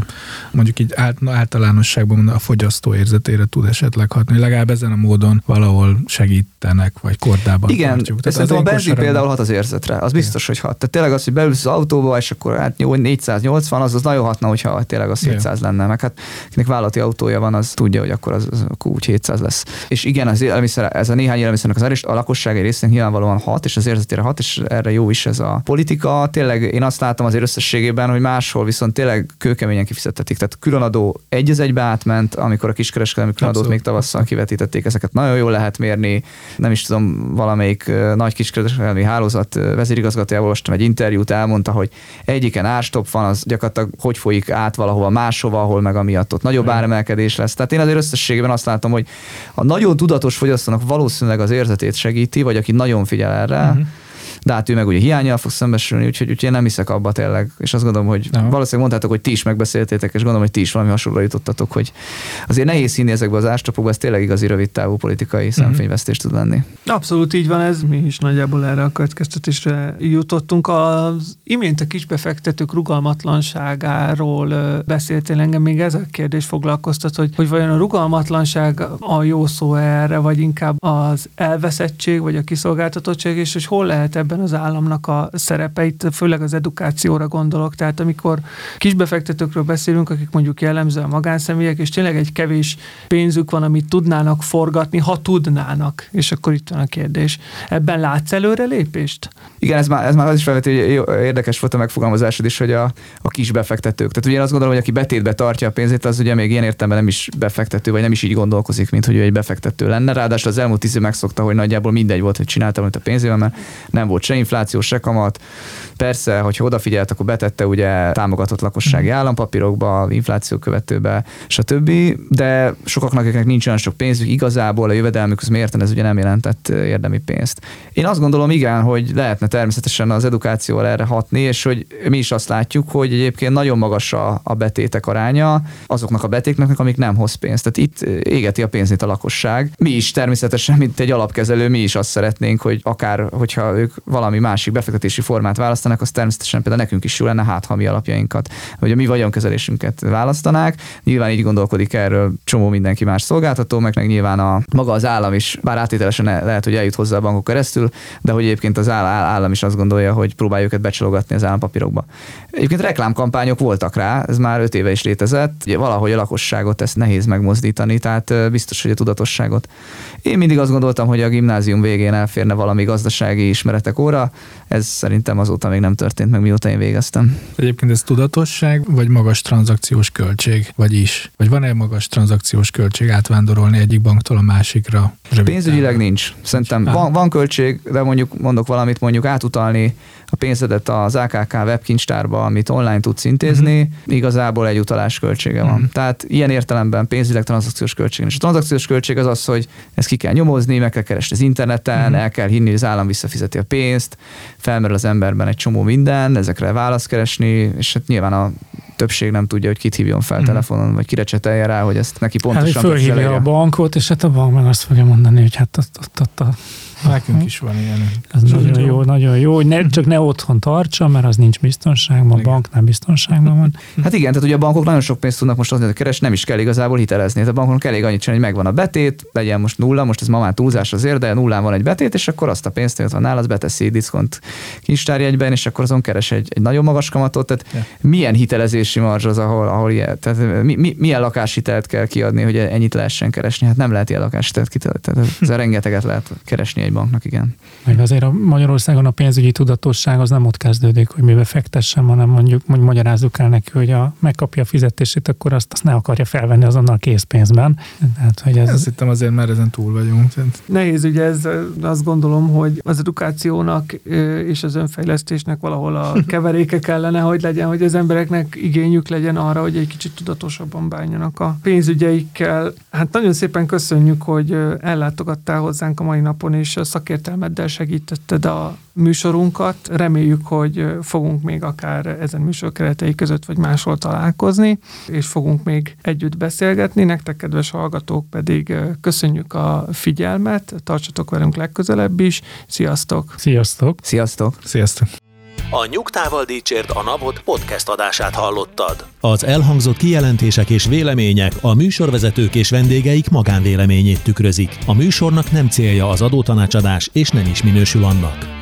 [SPEAKER 4] mondjuk így általánosságban a fogyasztó érzetére tud esetleg hatni. Legalább ezen a módon valahol segítenek, vagy kordában
[SPEAKER 3] Igen, tartjuk. Tehát szerintem a benzin például hat az érzetre, az biztos, hogy hat. Tehát tényleg az, hogy beülsz az autóba, és akkor hát 480 van, az, az nagyon hatna, hogyha tényleg az 700 yeah. lenne. Meg hát akinek vállalati autója van, az tudja, hogy akkor az, az akkor úgy 700 lesz. És igen, az élelmiszer, ez a néhány élelmiszernek az erős, a lakosság egy részén nyilvánvalóan hat, és az érzetére hat, és erre jó is ez a politika. Tényleg én azt látom az összességében, hogy máshol viszont tényleg kőkeményen kifizettetik. Tehát különadó egy az egybe átment, amikor a kiskereskedelmi különadót még tavasszal kivetítették, ezeket nagyon jól lehet mérni. Nem is tudom, valamelyik nagy kiskereskedelmi hálózat vezérigazgatójával olvastam egy interjút, elmondta, hogy egyiken árstop van, az gyakorlatilag gyakorlatilag hogy folyik át valahova máshova, ahol meg amiatt ott nagyobb áremelkedés lesz. Tehát én azért összességében azt látom, hogy a nagyon tudatos fogyasztónak valószínűleg az érzetét segíti, vagy aki nagyon figyel erre, uh-huh de hát ő meg ugye hiányjal fog szembesülni, úgyhogy, úgyhogy én nem hiszek abba tényleg, és azt gondolom, hogy no. valószínűleg mondtátok, hogy ti is megbeszéltétek, és gondolom, hogy ti is valami hasonlóra jutottatok, hogy azért nehéz hinni ezekbe az ástapokba, ez tényleg igazi rövid távú politikai uh-huh. szemfényvesztés tud lenni.
[SPEAKER 1] Abszolút így van ez, mi is nagyjából erre a következtetésre jutottunk. Az imént a kisbefektetők rugalmatlanságáról beszéltél engem, még ez a kérdés foglalkoztat, hogy, hogy vajon a rugalmatlanság a jó szó erre, vagy inkább az elveszettség, vagy a kiszolgáltatottság, és hogy hol lehet ebben ebben az államnak a szerepeit, főleg az edukációra gondolok. Tehát amikor kisbefektetőkről beszélünk, akik mondjuk jellemzően magánszemélyek, és tényleg egy kevés pénzük van, amit tudnának forgatni, ha tudnának. És akkor itt van a kérdés. Ebben látsz előrelépést?
[SPEAKER 3] Igen, ez már, ez már az is felveti, hogy érdekes volt a megfogalmazásod is, hogy a, a kis befektetők. Tehát ugye én azt gondolom, hogy aki betétbe tartja a pénzét, az ugye még ilyen értelemben nem is befektető, vagy nem is így gondolkozik, mint hogy ő egy befektető lenne. Ráadásul az elmúlt tíz év megszokta, hogy nagyjából mindegy volt, hogy csináltam, amit a pénzével, mert nem nem volt se infláció, se kamat. Persze, hogyha odafigyelt, akkor betette ugye támogatott lakossági mhm. állampapírokba, infláció követőbe, stb. De sokaknak, akiknek nincs olyan sok pénzük, igazából a jövedelmük mérten ez ugye nem jelentett érdemi pénzt. Én azt gondolom, igen, hogy lehetne természetesen az edukációval erre hatni, és hogy mi is azt látjuk, hogy egyébként nagyon magas a, a betétek aránya azoknak a betéknek, amik nem hoz pénzt. Tehát itt égeti a pénzét a lakosság. Mi is természetesen, mint egy alapkezelő, mi is azt szeretnénk, hogy akár, hogyha ők valami másik befektetési formát választanak, az természetesen például nekünk is jó lenne, hát ha mi alapjainkat, vagy a mi vagyonkezelésünket választanák. Nyilván így gondolkodik erről csomó mindenki más szolgáltató, meg, meg nyilván a maga az állam is, bár átételesen lehet, hogy eljut hozzá a bankok keresztül, de hogy egyébként az állam is azt gondolja, hogy próbálja őket becsalogatni az állampapírokba. Egyébként reklámkampányok voltak rá, ez már öt éve is létezett. Valahogy a lakosságot ezt nehéz megmozdítani, tehát biztos, hogy a tudatosságot. Én mindig azt gondoltam, hogy a gimnázium végén elférne valami gazdasági ismeretek óra, ez szerintem azóta még nem történt meg, mióta én végeztem.
[SPEAKER 4] Egyébként ez tudatosság, vagy magas tranzakciós költség, vagy is? Vagy van-e magas tranzakciós költség átvándorolni egyik banktól a másikra?
[SPEAKER 3] Pénzügyileg nincs. Szerintem van, van költség, de mondjuk mondok valamit, mondjuk átutalni a pénzedet az AKK webkincstárba, amit online tudsz intézni, uh-huh. igazából egy utalás költsége van. Uh-huh. Tehát ilyen értelemben pénzügyileg tranzakciós költség. És a tranzakciós költség az az, hogy ezt ki kell nyomozni, meg kell keresni az interneten, uh-huh. el kell hinni, hogy az állam visszafizeti a pénzt, felmerül az emberben egy csomó minden, ezekre választ keresni, és hát nyilván a többség nem tudja, hogy kit hívjon fel mm. telefonon, vagy kire csetelje rá, hogy ezt neki pontosan
[SPEAKER 2] hát, fölhívja a bankot, és hát a bank meg azt fogja mondani, hogy hát ott, ott, ott a
[SPEAKER 4] Nekünk is van ilyen.
[SPEAKER 2] Ez nagyon jó, jó, nagyon jó, hogy ne, csak ne otthon tartsa, mert az nincs biztonságban, a banknál biztonságban van.
[SPEAKER 3] Hát igen, tehát ugye a bankok nagyon sok pénzt tudnak most hogy keres, nem is kell igazából hitelezni. A bankon elég annyit csinálni, hogy megvan a betét, legyen most nulla, most ez ma már túlzás azért, de nullán van egy betét, és akkor azt a pénzt, amit van nála, az beteszi diszkont kincstárjegyben, és akkor azon keres egy, egy nagyon magas kamatot. Tehát ja. milyen hitelezési marzs az, ahol, ahol ilyen, tehát mi, mi, milyen lakáshitelt kell kiadni, hogy ennyit lehessen keresni? Hát nem lehet ilyen lakáshitelt kitelni. Tehát ez rengeteget lehet keresni egy banknak, igen.
[SPEAKER 2] Meg azért a Magyarországon a pénzügyi tudatosság az nem ott kezdődik, hogy mibe fektessem, hanem mondjuk, mondjuk magyarázzuk el neki, hogy a, megkapja a fizetését, akkor azt, azt ne akarja felvenni azonnal készpénzben.
[SPEAKER 4] Tehát, hogy ez... Azt hittem azért már ezen túl vagyunk. Tehát...
[SPEAKER 1] Nehéz ugye ez, azt gondolom, hogy az edukációnak és az önfejlesztésnek valahol a keveréke kellene, hogy legyen, hogy az embereknek igényük legyen arra, hogy egy kicsit tudatosabban bánjanak a pénzügyeikkel. Hát nagyon szépen köszönjük, hogy ellátogattál hozzánk a mai napon, és szakértelmeddel segítetted a műsorunkat. Reméljük, hogy fogunk még akár ezen műsor keretei között vagy máshol találkozni, és fogunk még együtt beszélgetni. Nektek, kedves hallgatók, pedig köszönjük a figyelmet, tartsatok velünk legközelebb is. Sziasztok!
[SPEAKER 2] Sziasztok!
[SPEAKER 3] Sziasztok!
[SPEAKER 4] Sziasztok!
[SPEAKER 5] A Nyugtával Dícsért a Napot podcast adását hallottad.
[SPEAKER 6] Az elhangzott kijelentések és vélemények a műsorvezetők és vendégeik magánvéleményét tükrözik. A műsornak nem célja az adótanácsadás, és nem is minősül annak.